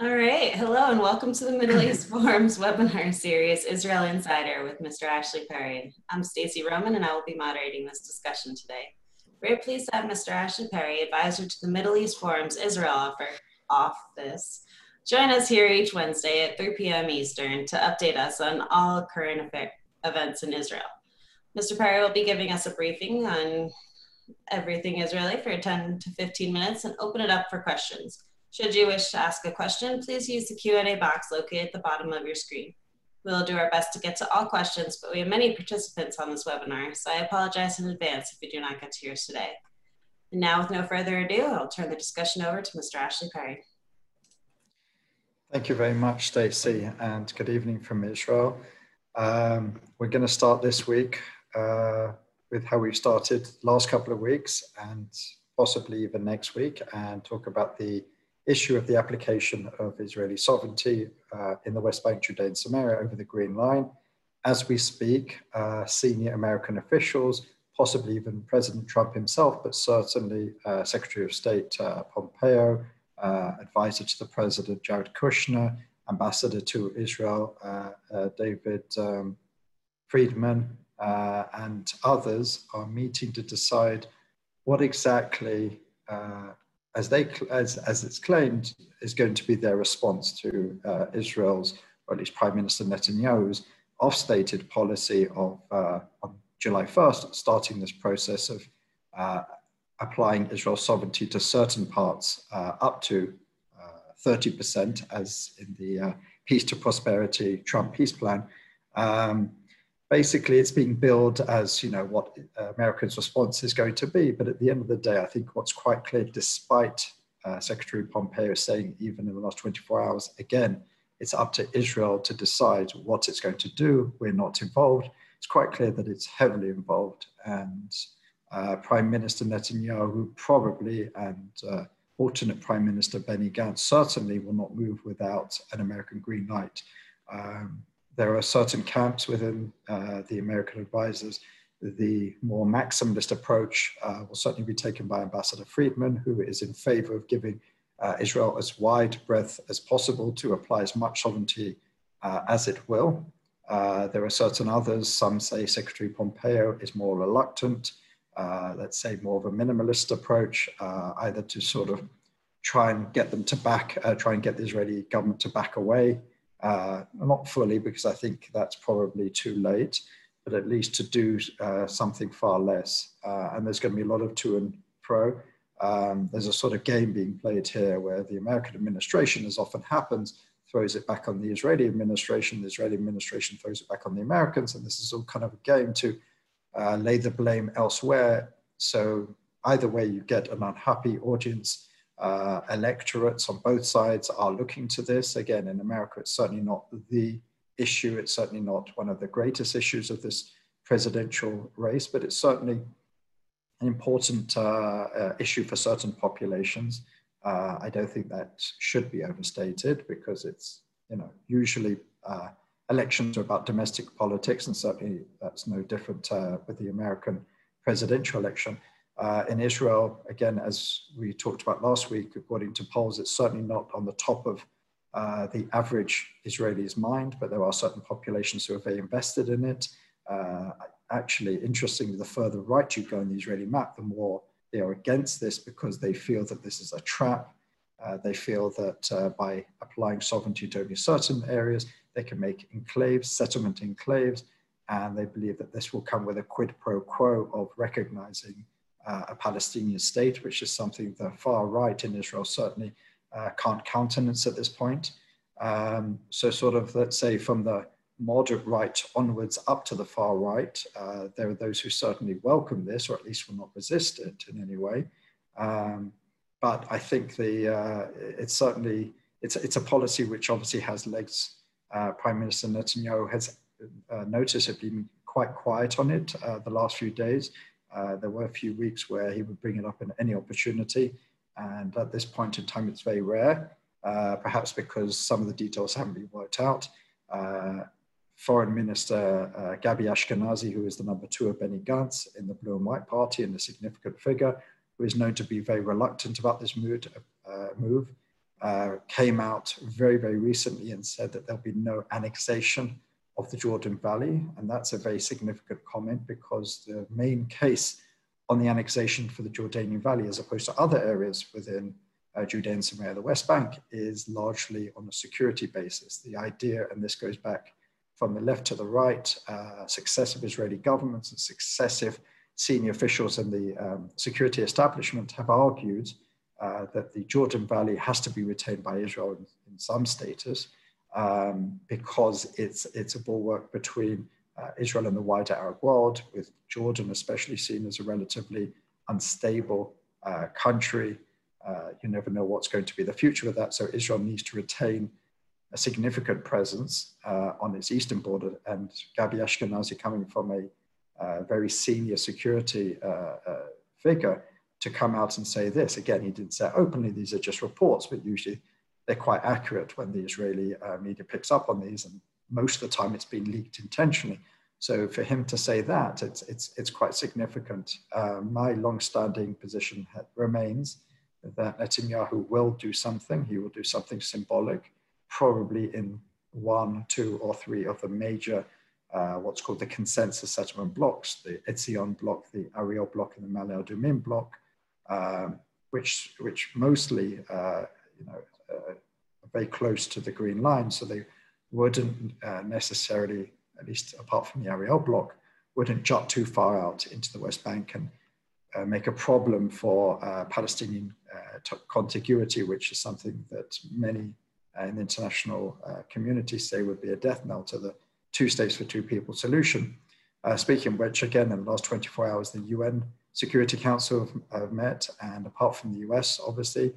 All right. Hello and welcome to the Middle East Forum's webinar series, Israel Insider with Mr. Ashley Perry. I'm Stacey Roman and I will be moderating this discussion today. We're pleased to have Mr. Ashley Perry, advisor to the Middle East Forum's Israel office, join us here each Wednesday at 3 p.m. Eastern to update us on all current events in Israel. Mr. Perry will be giving us a briefing on everything Israeli for 10 to 15 minutes and open it up for questions. Should you wish to ask a question, please use the Q&A box located at the bottom of your screen. We'll do our best to get to all questions, but we have many participants on this webinar, so I apologize in advance if we do not get to yours today. And now, with no further ado, I'll turn the discussion over to Mr. Ashley Perry. Thank you very much, Stacey, and good evening from Israel. Um, we're going to start this week uh, with how we started last couple of weeks and possibly even next week and talk about the issue of the application of Israeli sovereignty uh, in the West Bank, Judea, and Samaria over the Green Line. As we speak, uh, senior American officials, possibly even President Trump himself, but certainly uh, Secretary of State uh, Pompeo, uh, advisor to the President Jared Kushner, ambassador to Israel uh, David um, Friedman, and others are meeting to decide what exactly as they as, as it's claimed is going to be their response to uh, Israel's or at least Prime Minister Netanyahu's off-stated policy of uh, on July 1st starting this process of uh, applying Israel's sovereignty to certain parts uh, up to 30% uh, as in the uh, peace to prosperity Trump peace plan. Um, basically it's being billed as you know what uh, America's response is going to be. But at the end of the day, I think what's quite clear, despite uh, Secretary Pompeo saying even in the last 24 hours, again, it's up to Israel to decide what it's going to do. We're not involved. It's quite clear that it's heavily involved, and uh, Prime Minister Netanyahu probably and uh, alternate Prime Minister Benny Gantz certainly will not move without an American green light. Um, there are certain camps within uh, the American advisors. The more maximalist approach uh, will certainly be taken by Ambassador Friedman, who is in favor of giving uh, Israel as wide breadth as possible to apply as much sovereignty uh, as it will. Uh, there are certain others, some say Secretary Pompeo is more reluctant, uh, let's say more of a minimalist approach, either to sort of try and get them to back, try and get the Israeli government to back away uh, not fully because I think that's probably too late, but at least to do uh, something far less. Uh, and there's going to be a lot of to and fro. Um, there's a sort of game being played here where the American administration, as often happens, throws it back on the Israeli administration, the Israeli administration throws it back on the Americans, and this is all kind of a game to uh, lay the blame elsewhere. So either way, you get an unhappy audience uh, electorates on both sides are looking to this. Again, in America, it's certainly not the issue. It's certainly not one of the greatest issues of this presidential race, but it's certainly an important uh, uh, issue for certain populations. Uh, I don't think that should be overstated because it's, you know, usually uh, elections are about domestic politics, and certainly that's no different uh, with the American presidential election. Uh, in Israel, again, as we talked about last week, according to polls, it's certainly not on the top of uh, the average Israeli's mind, but there are certain populations who are very invested in it. Uh, actually, interestingly, the further right you go on the Israeli map, the more they are against this because they feel that this is a trap. Uh, they feel that uh, by applying sovereignty to only certain areas, they can make enclaves, settlement enclaves, and they believe that this will come with a quid pro quo of recognizing a Palestinian state, which is something the far right in Israel certainly uh, can't countenance at this point. Um, so, sort of, let's say, from the moderate right onwards up to the far right, uh, there are those who certainly welcome this, or at least will not resist it in any way. Um, but I think the uh, it's certainly it's it's a policy which obviously has legs. Uh, Prime Minister Netanyahu has uh, noticeably been quite quiet on it the last few days. Uh, there were a few weeks where he would bring it up in any opportunity. And at this point in time, it's very rare, uh, perhaps because some of the details haven't been worked out. Uh, Foreign Minister uh, Gabi Ashkenazi, who is the number two of Benny Gantz in the Blue and White Party and a significant figure, who is known to be very reluctant about this mood, uh, move. uh, came out very, very recently and said that there'll be no annexation of the Jordan Valley. And that's a very significant comment because the main case on the annexation for the Jordanian Valley, as opposed to other areas within uh, Judea and Samaria, the West Bank, is largely on a security basis. The idea, and this goes back from the left to the right, uh, successive Israeli governments and successive senior officials in the um, security establishment have argued uh, that the Jordan Valley has to be retained by Israel in, in some status um, because it's, it's a bulwark between uh, Israel and the wider Arab world, with Jordan especially seen as a relatively unstable uh, country. Uh, you never know what's going to be the future of that. So Israel needs to retain a significant presence uh, on its eastern border. And Gabi Ashkenazi, coming from a uh, very senior security uh, figure, to come out and say this. Again, he didn't say openly, these are just reports, but usually they're quite accurate when the Israeli uh, media picks up on these. And most of the time it's been leaked intentionally. So for him to say that, it's, it's, it's quite significant. Uh, my long-standing position remains that Netanyahu will do something. He will do something symbolic, probably in one, two, or three of the major, uh, what's called the consensus settlement blocks, the Etzion block, the Ariel block, and the Ma'ale Adumim block um, which, which mostly, uh, you know, very close to the green line. So they wouldn't uh, necessarily, at least apart from the Ariel block, wouldn't jut too far out into the West Bank and uh, make a problem for uh, Palestinian uh, contiguity, which is something that many in the international community say would be a death knell to the two states for two people solution. speaking which, again, in the last 24 hours, the UN Security Council have, have met, and apart from the US, obviously,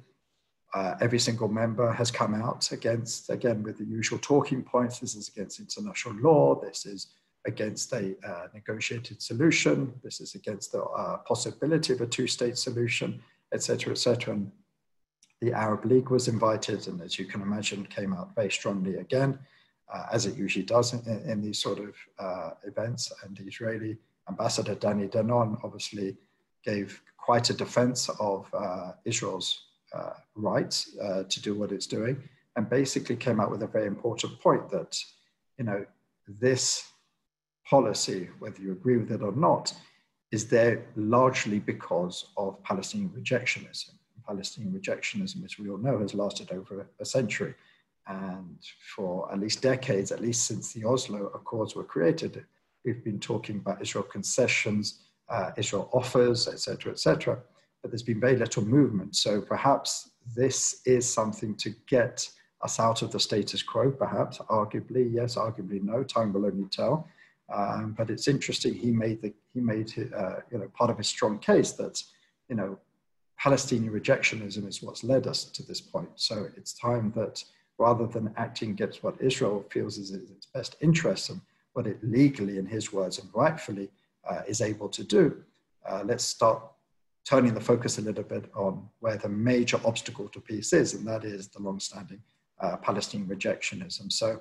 uh, every single member has come out against, again, with the usual talking points. This is against international law. This is against a uh, negotiated solution. This is against the uh, possibility of a two-state solution, etc., etc. And the Arab League was invited, and as you can imagine, came out very strongly again, uh, as it usually does in, in these sort of uh, events. And the Israeli ambassador Danny Danon obviously gave quite a defense of uh, Israel's uh, rights uh, to do what it's doing, and basically came out with a very important point that, you know, this policy, whether you agree with it or not, is there largely because of Palestinian rejectionism. Palestinian rejectionism, as we all know, has lasted over a century. And for at least decades, at least since the Oslo Accords were created, we've been talking about Israel concessions, uh, Israel offers, etc., etc. But there's been very little movement. So perhaps this is something to get us out of the status quo. Perhaps, arguably, yes, arguably, no. Time will only tell. Um, but it's interesting. He made the he made uh, you know part of his strong case that you know Palestinian rejectionism is what's led us to this point. So it's time that rather than acting against what Israel feels is its best interest and what it legally, in his words, and rightfully uh, is able to do. Uh, let's start turning the focus a little bit on where the major obstacle to peace is, and that is the long-standing uh, Palestinian rejectionism. So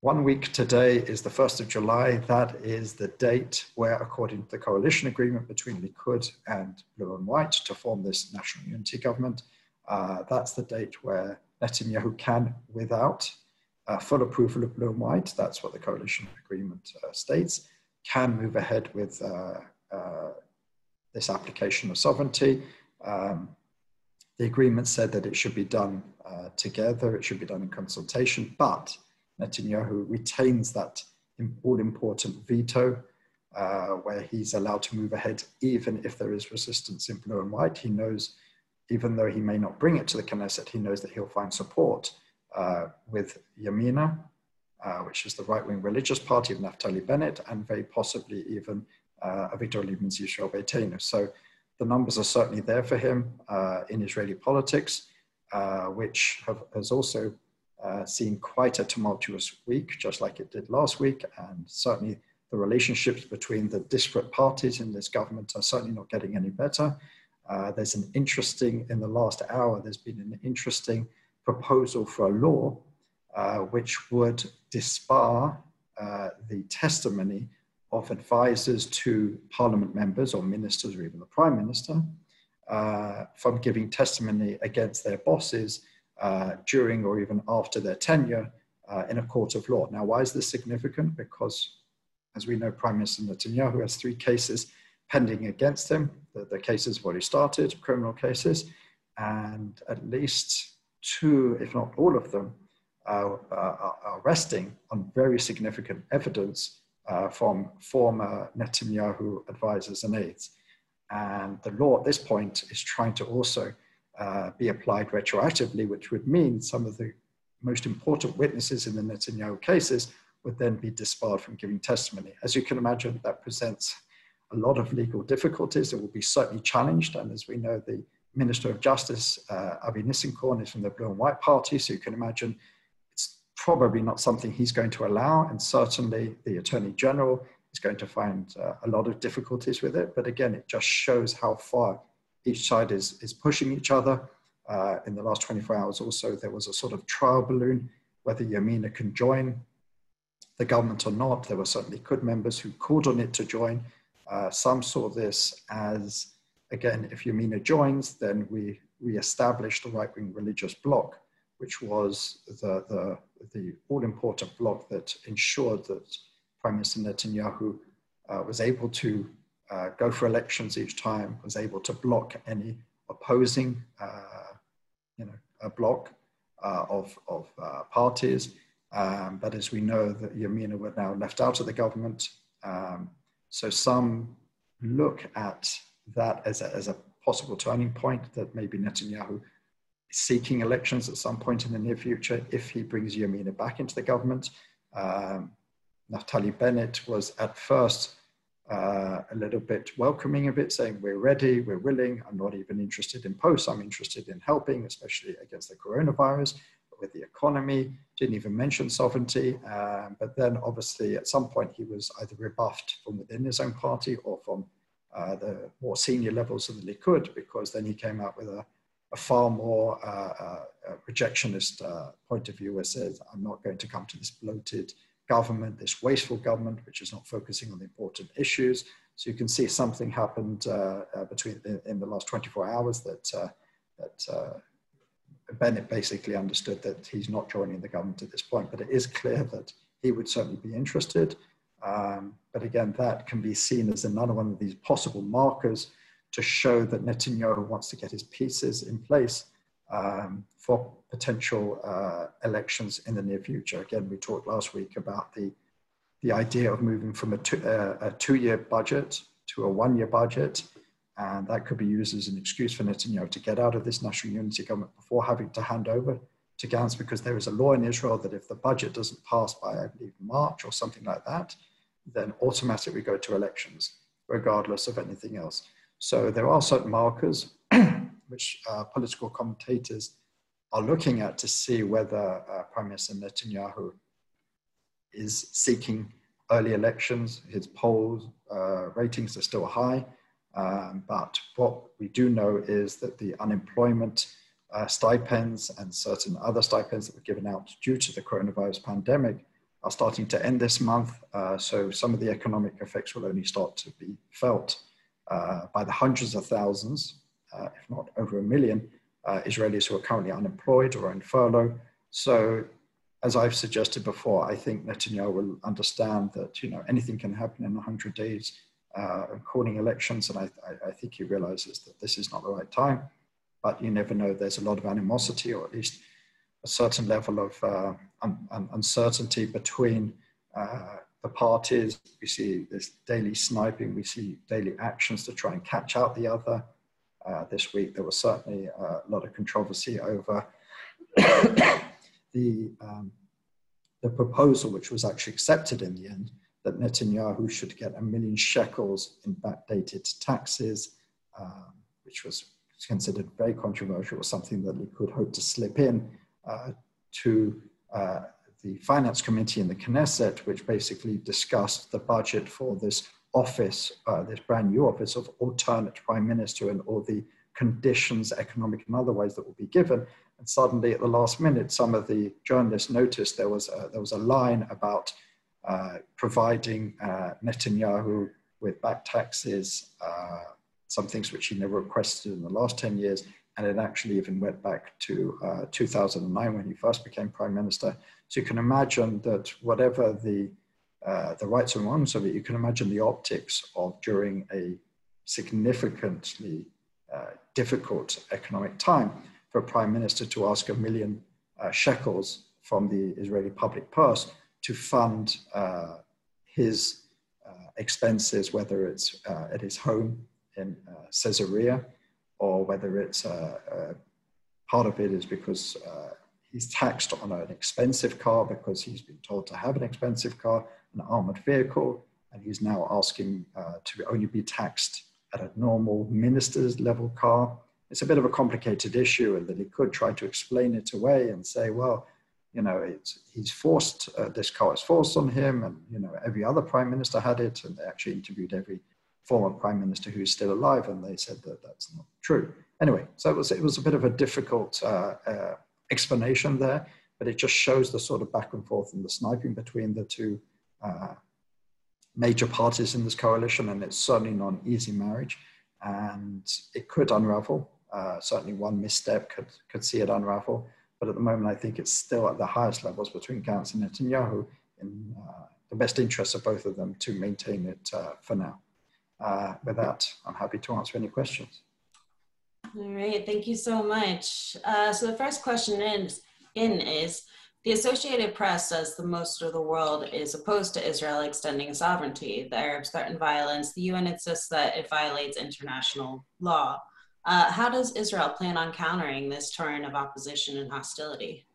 one week today is the 1st of July. That is the date where, according to the coalition agreement between Likud and Blue and White to form this national unity government, uh, that's the date where Netanyahu can, without uh, full approval of Blue and White, that's what the coalition agreement uh, states, can move ahead with uh, uh, this application of sovereignty. Um, the agreement said that it should be done uh, together, it should be done in consultation, but Netanyahu retains that all important veto uh, where he's allowed to move ahead even if there is resistance in blue and white. He knows, even though he may not bring it to the Knesset, he knows that he'll find support uh, with Yamina, uh, which is the right-wing religious party of Naftali Bennett, and very possibly even uh, Avigdor Lieberman's Beitenu. So the numbers are certainly there for him uh, in Israeli politics, uh, which have, has also uh, seen quite a tumultuous week, just like it did last week, and certainly the relationships between the disparate parties in this government are certainly not getting any better. Uh, there's an interesting, in the last hour, there's been an interesting proposal for a law uh, which would disbar uh, the testimony of advisors to parliament members or ministers or even the prime minister uh, from giving testimony against their bosses uh, during or even after their tenure uh, in a court of law. Now, why is this significant? Because, as we know, Prime Minister Netanyahu has three cases pending against him. The, the cases have already started, criminal cases, and at least two, if not all of them, uh, are resting on very significant evidence uh, from former Netanyahu advisors and aides. And the law at this point is trying to also uh, be applied retroactively, which would mean some of the most important witnesses in the Netanyahu cases would then be disbarred from giving testimony. As you can imagine, that presents a lot of legal difficulties. It will be certainly challenged. And as we know, the Minister of Justice, uh, Avi Nissenkorn, is from the Blue and White Party. So you can imagine probably not something he's going to allow. And certainly the Attorney General is going to find uh, a lot of difficulties with it. But again, it just shows how far each side is, is pushing each other. Uh, in the last 24 hours also, there was a sort of trial balloon whether Yamina can join the government or not. There were certainly Likud members who called on it to join. Uh, some saw this as, again, if Yamina joins, then we, we establish the right-wing religious bloc, which was the, the, the all-important bloc that ensured that Prime Minister Netanyahu uh, was able to uh, go for elections each time, was able to block any opposing, uh, you know, a block uh, of, of uh, parties. Um, but as we know, that Yamina were now left out of the government. Um, so some look at that as a, as a possible turning point that maybe Netanyahu seeking elections at some point in the near future if he brings Yamina back into the government. Um, Naftali Bennett was at first uh, a little bit welcoming of it, saying we're ready, we're willing. I'm not even interested in posts. I'm interested in helping, especially against the coronavirus, with the economy. Didn't even mention sovereignty. Um, but then, obviously, at some point, he was either rebuffed from within his own party or from uh, the more senior levels of the Likud, because then he came out with a, a far more uh, uh rejectionist uh, point of view, where says, "I'm not going to come to this bloated." government, this wasteful government, which is not focusing on the important issues. So you can see something happened between in, in, the last 24 hours that that Bennett basically understood that he's not joining the government at this point. But it is clear that he would certainly be interested. Um, but again, that can be seen as another one of these possible markers to show that Netanyahu wants to get his pieces in place um, for potential uh, elections in the near future. Again, we talked last week about the, the idea of moving from a, two, uh, a two-year budget to a one-year budget, and that could be used as an excuse for Netanyahu to get out of this national unity government before having to hand over to Gantz, because there is a law in Israel that if the budget doesn't pass by, I believe, March or something like that, then automatically we go to elections, regardless of anything else. So there are certain markers which uh, political commentators are looking at to see whether uh, Prime Minister Netanyahu is seeking early elections. His polls uh, ratings are still high, um, but what we do know is that the unemployment uh, stipends and certain other stipends that were given out due to the coronavirus pandemic are starting to end this month. Uh, so some of the economic effects will only start to be felt by the hundreds of thousands uh, if not over a million, uh, Israelis who are currently unemployed or on furlough. So, as I've suggested before, I think Netanyahu will understand that you know anything can happen in 100 days, uh, calling elections, and I, I, I, think he realizes that this is not the right time. But you never know. There's a lot of animosity, or at least a certain level of uh, un, un, uncertainty between uh, the parties. We see this daily sniping. We see daily actions to try and catch out the other uh, this week, there was certainly a lot of controversy over the, um, the proposal, which was actually accepted in the end, that Netanyahu should get a million shekels in backdated taxes, um, which was considered very controversial, was something that he could hope to slip in uh, to uh, the finance committee in the Knesset, which basically discussed the budget for this office, uh, this brand new office of alternate prime minister and all the conditions, economic and otherwise, that will be given. And suddenly, at the last minute, some of the journalists noticed there was a, there was a line about uh, providing uh, Netanyahu with back taxes, uh, some things which he never requested in the last 10 years, and it actually even went back to uh, 2009 when he first became prime minister. So you can imagine that whatever the uh, the rights and wrongs of it, you can imagine the optics of during a significantly uh, difficult economic time for a prime minister to ask a million uh, shekels from the Israeli public purse to fund uh, his expenses, whether it's at his home in Caesarea or whether it's part of it is because he's taxed on an expensive car because he's been told to have an expensive car, an armored vehicle, and he's now asking uh, to only be taxed at a normal minister's level car. It's a bit of a complicated issue, and that he could try to explain it away and say, well, you know, it's, he's forced, uh, this car is forced on him, and, you know, every other prime minister had it, and they actually interviewed every former prime minister who's still alive, and they said that that's not true. Anyway, so it was, it was a bit of a difficult uh, uh explanation there, but it just shows the sort of back and forth and the sniping between the two uh, major parties in this coalition, and it's certainly not an easy marriage, and it could unravel. Uh, certainly, one misstep could could see it unravel, but at the moment, I think it's still at the highest levels between Gantz and Netanyahu in uh, the best interests of both of them to maintain it uh, for now. Uh, with that, I'm happy to answer any questions. All right, thank you so much. Uh, so the first question is, in is, the Associated Press says the most of the world is opposed to Israel extending sovereignty. The Arabs threaten violence. The UN insists that it violates international law. Uh, how does Israel plan on countering this torrent of opposition and hostility?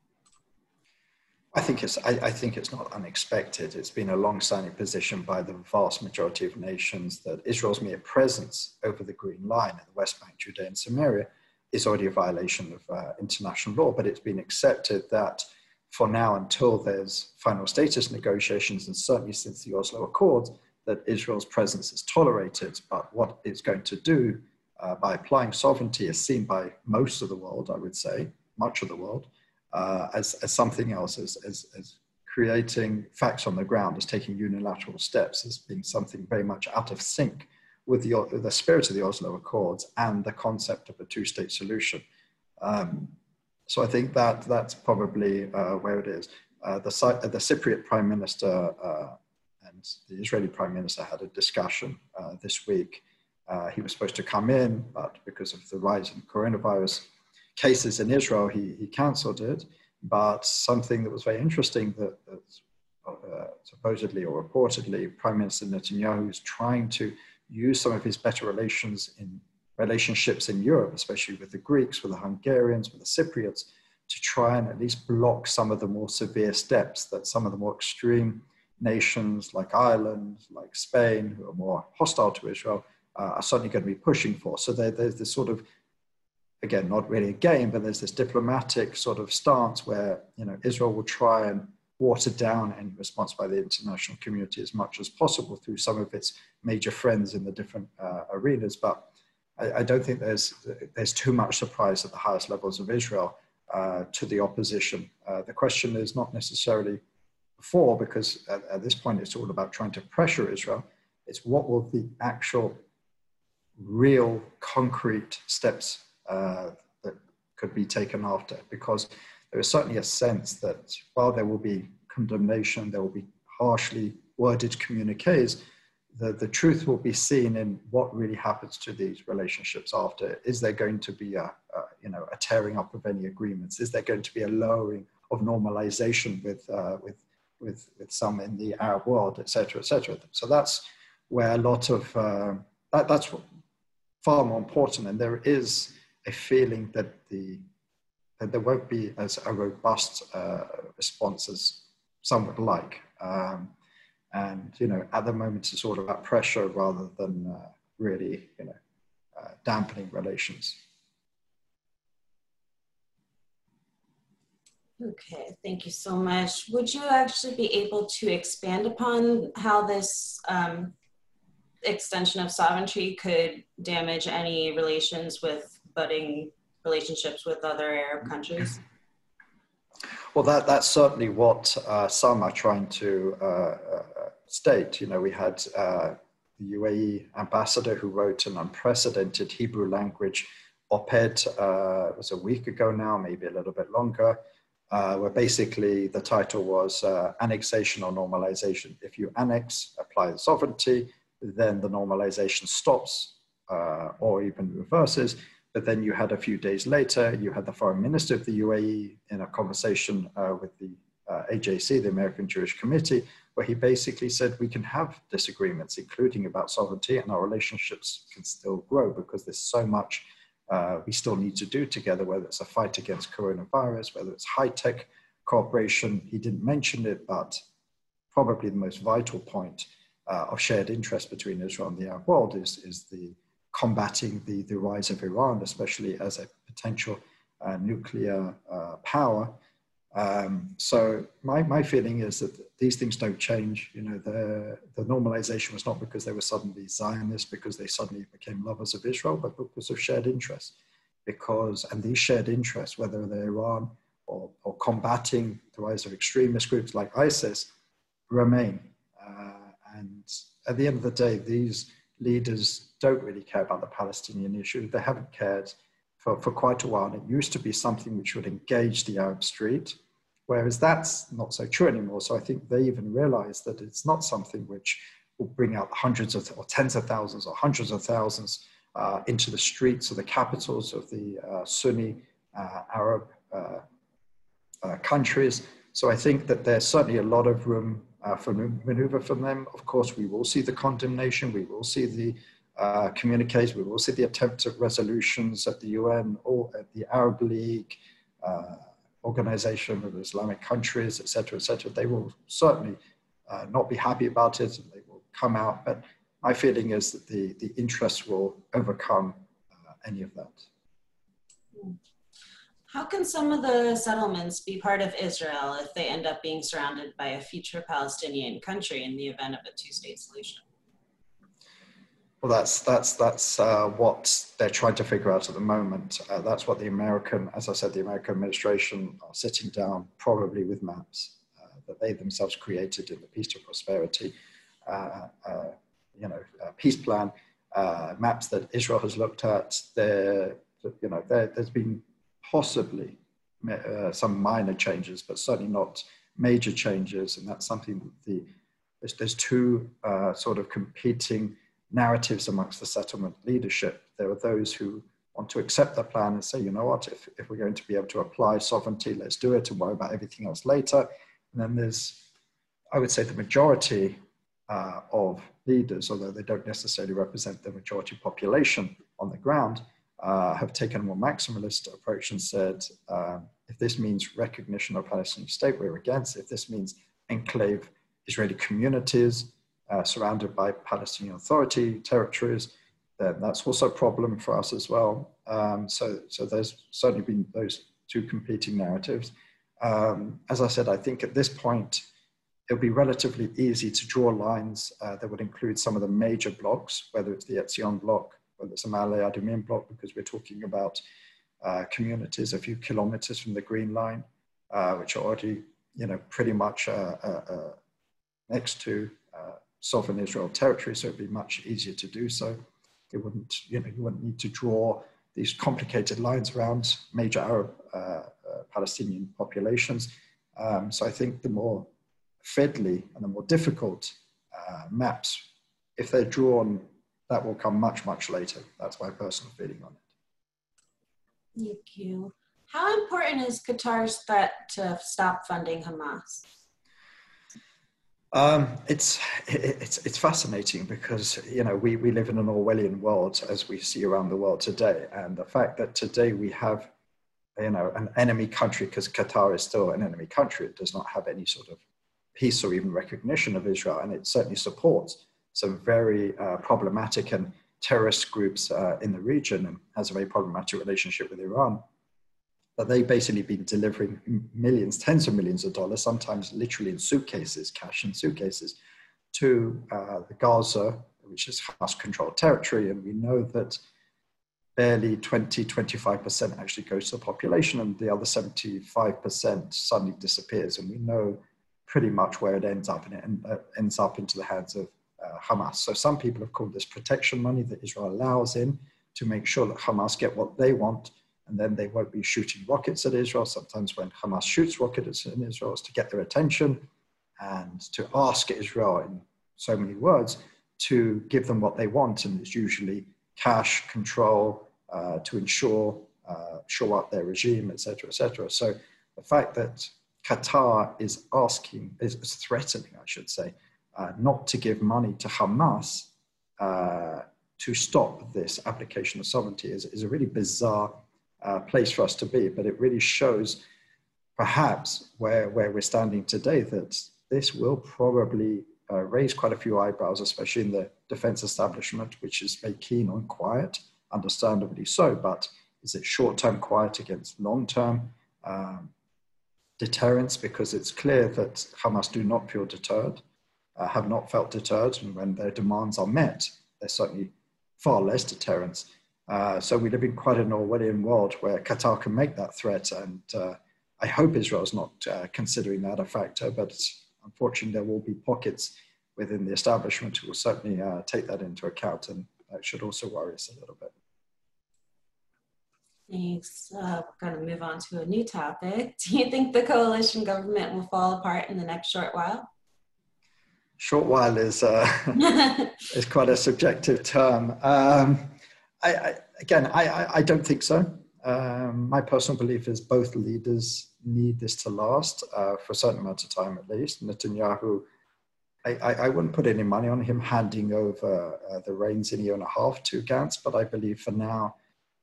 I think it's I, I, think it's not unexpected. It's been a long-standing position by the vast majority of nations that Israel's mere presence over the Green Line in the West Bank, Judea, and Samaria is already a violation of uh, international law. But it's been accepted that for now, until there's final status negotiations, and certainly since the Oslo Accords, that Israel's presence is tolerated. But what it's going to do uh, by applying sovereignty is seen by most of the world, I would say, much of the world, uh, as, as something else, as, as, as creating facts on the ground, as taking unilateral steps, as being something very much out of sync with the, the spirit of the Oslo Accords and the concept of a two state solution. Um, so I think that that's probably uh, where it is. Uh, the, the Cypriot Prime Minister uh, and the Israeli Prime Minister had a discussion uh, this week. Uh, he was supposed to come in, but because of the rise in coronavirus, cases in Israel, he, he cancelled it. But something that was very interesting that, that uh, supposedly or reportedly Prime Minister Netanyahu is trying to use some of his better relations in relationships in Europe, especially with the Greeks, with the Hungarians, with the Cypriots, to try and at least block some of the more severe steps that some of the more extreme nations like Ireland, like Spain, who are more hostile to Israel, uh, are certainly going to be pushing for. So there, there's this sort of again, not really a game, but there's this diplomatic sort of stance where you know Israel will try and water down any response by the international community as much as possible through some of its major friends in the different uh, arenas. But I, I, don't think there's there's too much surprise at the highest levels of Israel uh, to the opposition. Uh, the question is not necessarily before, because at, at this point it's all about trying to pressure Israel. It's what will the actual real concrete steps uh, that could be taken after, because there is certainly a sense that while there will be condemnation, there will be harshly worded communiques, the, the truth will be seen in what really happens to these relationships after. Is there going to be a, a you know, a tearing up of any agreements? Is there going to be a lowering of normalization with, uh, with, with, with some in the Arab world, et cetera, et cetera? So that's where a lot of, uh, that, that's far more important. And there is a feeling that the that there won't be as a robust uh, response as some would like. Um, and you know, at the moment, it's all about pressure rather than uh, really, you know, uh, dampening relations. Okay, thank you so much. Would you actually be able to expand upon how this um, extension of sovereignty could damage any relations with budding relationships with other Arab countries? Well, that, that's certainly what uh, some are trying to uh, uh state. You know, we had uh, the UAE ambassador who wrote an unprecedented Hebrew language op-ed, uh, it was a week ago now, maybe a little bit longer, uh, where basically the title was uh, annexation or normalization. If you annex, apply the sovereignty, then the normalization stops uh, or even reverses. But then you had a few days later, you had the foreign minister of the UAE in a conversation uh, with the uh, AJC, the American Jewish Committee, where he basically said we can have disagreements, including about sovereignty, and our relationships can still grow because there's so much uh, we still need to do together, whether it's a fight against coronavirus, whether it's high tech cooperation. He didn't mention it, but probably the most vital point uh, of shared interest between Israel and the Arab world is, is the combating the, the rise of Iran, especially as a potential uh, nuclear uh, power. Um, so my, my feeling is that these things don't change. You know, the, the normalization was not because they were suddenly Zionists, because they suddenly became lovers of Israel, but because of shared interests. Because, and these shared interests, whether they're Iran or, or combating the rise of extremist groups like ISIS, remain. Uh, and at the end of the day, these leaders don't really care about the Palestinian issue. They haven't cared for, for quite a while. It used to be something which would engage the Arab street Whereas that's not so true anymore. So I think they even realize that it's not something which will bring out hundreds of or tens of thousands or hundreds of thousands uh, into the streets of the capitals of the uh, Sunni uh, Arab uh, uh, countries. So I think that there's certainly a lot of room uh, for maneuver from them. Of course, we will see the condemnation, we will see the uh, communiques, we will see the attempts at resolutions at the UN or at the Arab League, Organization of Islamic Countries, etc., etc., they will certainly uh, not be happy about it and they will come out. But my feeling is that the, the interest will overcome uh, any of that. How can some of the settlements be part of Israel if they end up being surrounded by a future Palestinian country in the event of a two state solution? Well, that's that's that's uh, what they're trying to figure out at the moment. Uh, that's what the American, as I said, the American administration are sitting down, probably with maps uh, that they themselves created in the Peace to Prosperity, uh, uh, you know, uh, peace plan, maps that Israel has looked at. There, you know, there, has been possibly some minor changes, but certainly not major changes, and that's something that the there's, there's two sort of competing narratives amongst the settlement leadership. There are those who want to accept the plan and say, you know what, if, if we're going to be able to apply sovereignty, let's do it and worry about everything else later. And then there's, I would say, the majority uh, of leaders, although they don't necessarily represent the majority population on the ground, uh, have taken a more maximalist approach and said, uh, if this means recognition of Palestinian state, we're against. If this means enclave Israeli communities, uh, surrounded by Palestinian Authority territories, then that's also a problem for us as well. Um, so, so there's certainly been those two competing narratives. Um, as I said, I think at this point, it'll be relatively easy to draw lines uh, that would include some of the major blocks, whether it's the Etzion block, whether it's the Ma'ale Adumim block, because we're talking about uh, communities a few kilometers from the Green Line, uh, which are already, you know, pretty much uh, uh, uh, next to sovereign Israel territory, so it'd be much easier to do so. It wouldn't, you know, you wouldn't need to draw these complicated lines around major Arab uh, uh, Palestinian populations. Um, so I think the more fiddly and the more difficult uh, maps, if they're drawn, that will come much, much later. That's my personal feeling on it. Thank you. How important is Qatar's threat to stop funding Hamas? Um, it's it's it's fascinating because you know we we live in an Orwellian world as we see around the world today, and the fact that today we have you know an enemy country because Qatar is still an enemy country, it does not have any sort of peace or even recognition of Israel, and it certainly supports some very uh, problematic and terrorist groups uh, in the region, and has a very problematic relationship with Iran that they've basically been delivering millions, tens of millions of dollars, sometimes literally in suitcases, cash in suitcases, to uh, the Gaza, which is Hamas controlled territory. And we know that barely 20, 25% actually goes to the population, and the other 75% suddenly disappears. And we know pretty much where it ends up, and it uh, ends up into the hands of uh, Hamas. So some people have called this protection money that Israel allows in to make sure that Hamas get what they want, and then they won't be shooting rockets at Israel. Sometimes when Hamas shoots rockets in Israel, it's to get their attention and to ask Israel in so many words to give them what they want, and it's usually cash control uh, to ensure uh, up their regime, etc., etc. So the fact that Qatar is asking, is threatening, I should say, uh, not to give money to Hamas uh, to stop this application of sovereignty is, is a really bizarre uh, place for us to be. But it really shows perhaps where, where we're standing today that this will probably uh, raise quite a few eyebrows, especially in the defense establishment, which is very keen on quiet, understandably so. But is it short term quiet against long term um, deterrence? Because it's clear that Hamas do not feel deterred, uh, have not felt deterred, and when their demands are met, there's certainly far less deterrence. Uh, so we live in quite an Orwellian world where Qatar can make that threat, and uh, I hope Israel's not uh, considering that a factor, but unfortunately there will be pockets within the establishment who will certainly uh, take that into account, and that should also worry us a little bit. Thanks. Uh, we're going to move on to a new topic. Do you think the coalition government will fall apart in the next short while? Short while is uh, is quite a subjective term. Um, I, I, again, I, I, don't think so. Um, my personal belief is both leaders need this to last uh, for a certain amount of time at least. Netanyahu, I, wouldn't put any money on him handing over uh, the reins in a year and a half to Gantz, but I believe for now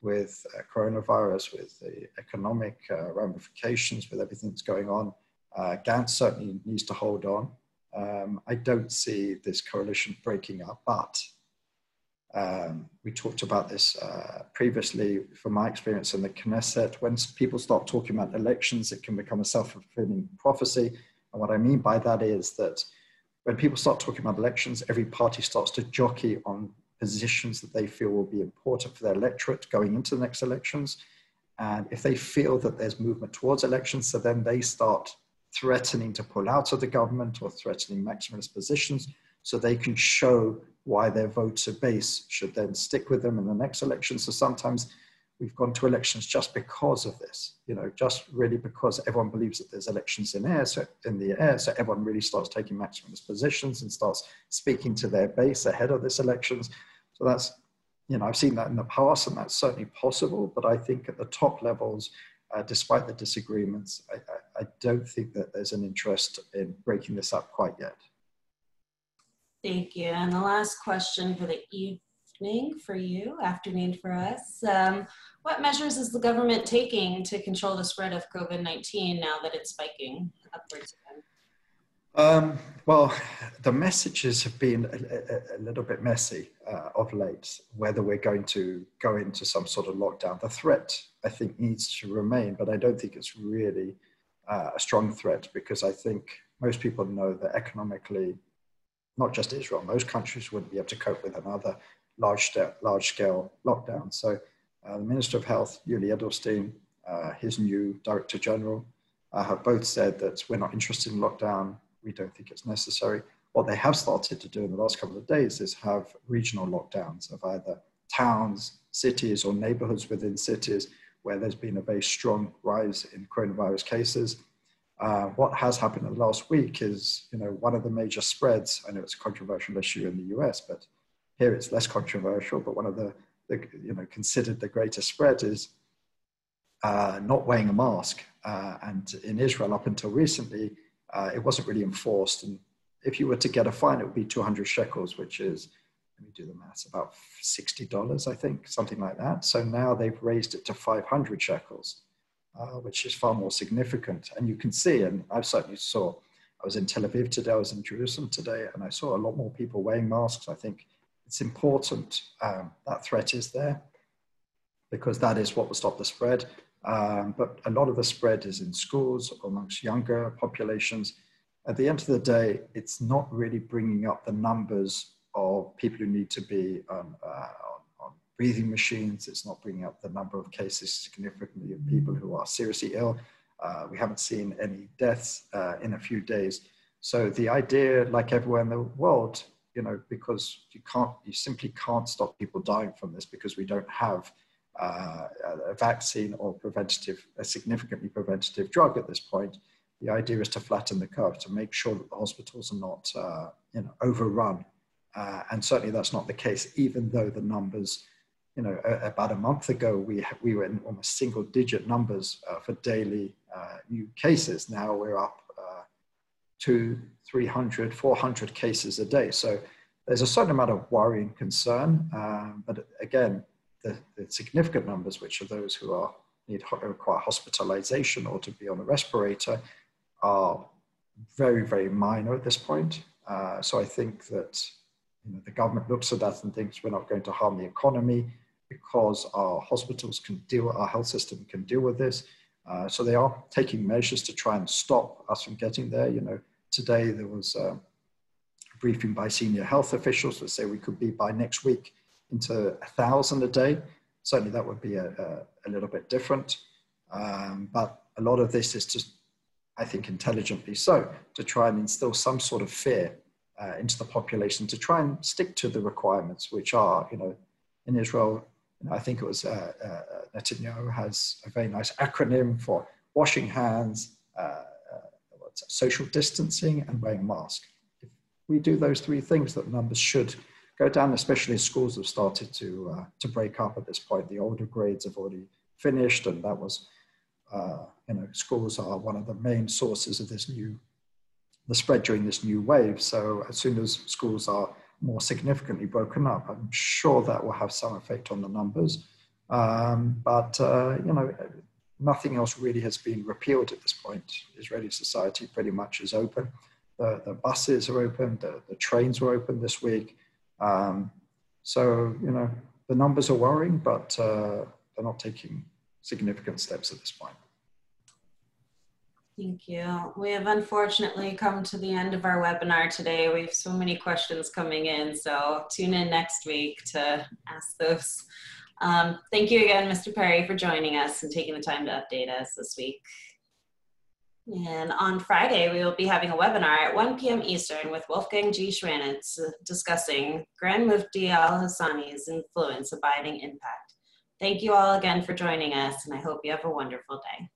with uh, coronavirus, with the economic uh, ramifications, with everything that's going on, uh, Gantz certainly needs to hold on. Um, I don't see this coalition breaking up, but um, we talked about this uh, previously from my experience in the Knesset. When people start talking about elections, it can become a self fulfilling prophecy. And what I mean by that is that when people start talking about elections, every party starts to jockey on positions that they feel will be important for their electorate going into the next elections. And if they feel that there's movement towards elections, so then they start threatening to pull out of the government or threatening maximalist positions so they can show why their voter base should then stick with them in the next election. So sometimes we've gone to elections just because of this, you know, just really because everyone believes that there's elections in air, so in the air, so everyone really starts taking maximalist positions and starts speaking to their base ahead of this elections. So that's, you know, I've seen that in the past, and that's certainly possible. But I think at the top levels, uh, despite the disagreements, I, I, I don't think that there's an interest in breaking this up quite yet. Thank you. And the last question for the evening for you, afternoon for us. Um, what measures is the government taking to control the spread of COVID 19 now that it's spiking upwards again? Um, well, the messages have been a, a, a little bit messy uh, of late, whether we're going to go into some sort of lockdown. The threat, I think, needs to remain, but I don't think it's really uh, a strong threat because I think most people know that economically, not just Israel, most countries wouldn't be able to cope with another large, large scale lockdown. So, uh, the Minister of Health, Yuli Edelstein, uh, his new Director General, uh, have both said that we're not interested in lockdown we don't think it's necessary. What they have started to do in the last couple of days is have regional lockdowns of either towns, cities, or neighborhoods within cities where there's been a very strong rise in coronavirus cases. Uh, what has happened in the last week is, you know, one of the major spreads. I know it's a controversial issue in the US, but here it's less controversial. But one of the, the you know, considered the greatest spread is uh, not wearing a mask. Uh, and in Israel, up until recently, uh, it wasn't really enforced. And if you were to get a fine, it would be 200 shekels, which is, let me do the maths, about $60, I think, something like that. So now they've raised it to 500 shekels, uh, which is far more significant. And you can see, and I certainly saw, I was in Tel Aviv today, I was in Jerusalem today, and I saw a lot more people wearing masks. I think it's important um, that threat is there because that is what will stop the spread. Um, but a lot of the spread is in schools amongst younger populations. At the end of the day, it's not really bringing up the numbers of people who need to be on, uh, breathing machines. It's not bringing up the number of cases significantly of people who are seriously ill. Uh, we haven't seen any deaths uh, in a few days. So the idea, like everywhere in the world, you know, because you can't, you simply can't stop people dying from this because we don't have uh, a vaccine or preventative, a significantly preventative drug at this point. The idea is to flatten the curve to make sure that the hospitals are not, uh, you know, overrun. Uh, and certainly that's not the case, even though the numbers, you know, about a month ago we we were in almost single-digit numbers uh, for daily uh, new cases. Now we're up uh, to 300, 400 cases a day. So there's a certain amount of worry and concern, um, but again, the, the, significant numbers, which are those who are need require hospitalization or to be on a respirator, are very, very minor at this point. Uh, so I think that you know, the government looks at that and thinks we're not going to harm the economy because our hospitals can deal, our health system can deal with this. Uh, so they are taking measures to try and stop us from getting there. You know, today there was a briefing by senior health officials that say we could be by next week into a thousand a day. Certainly that would be a, a, a little bit different. Um, but a lot of this is just, I think, intelligently so, to try and instill some sort of fear uh, into the population to try and stick to the requirements, which are, you know, in Israel, I think it was uh, uh, Netanyahu has a very nice acronym for washing hands, uh, uh, social distancing, and wearing masks. If we do those three things, that numbers should go down, especially as schools have started to, uh, to break up at this point. The older grades have already finished, and that was, you know, schools are one of the main sources of this new the spread during this new wave. So as soon as schools are more significantly broken up, I'm sure that will have some effect on the numbers. Um, but uh, you know, nothing else really has been repealed at this point. Israeli society pretty much is open. The, the buses are open. The, the trains were open this week. Um, so you know, the numbers are worrying, but uh, they're not taking significant steps at this point. Thank you. We have unfortunately come to the end of our webinar today. We have so many questions coming in, so tune in next week to ask those. Um, thank you again, Mr. Perry, for joining us and taking the time to update us this week. And on Friday, we will be having a webinar at 1 p.m. Eastern with Wolfgang G. Schwanitz discussing Grand Mufti al-Husseini's influence abiding impact. Thank you all again for joining us, and I hope you have a wonderful day.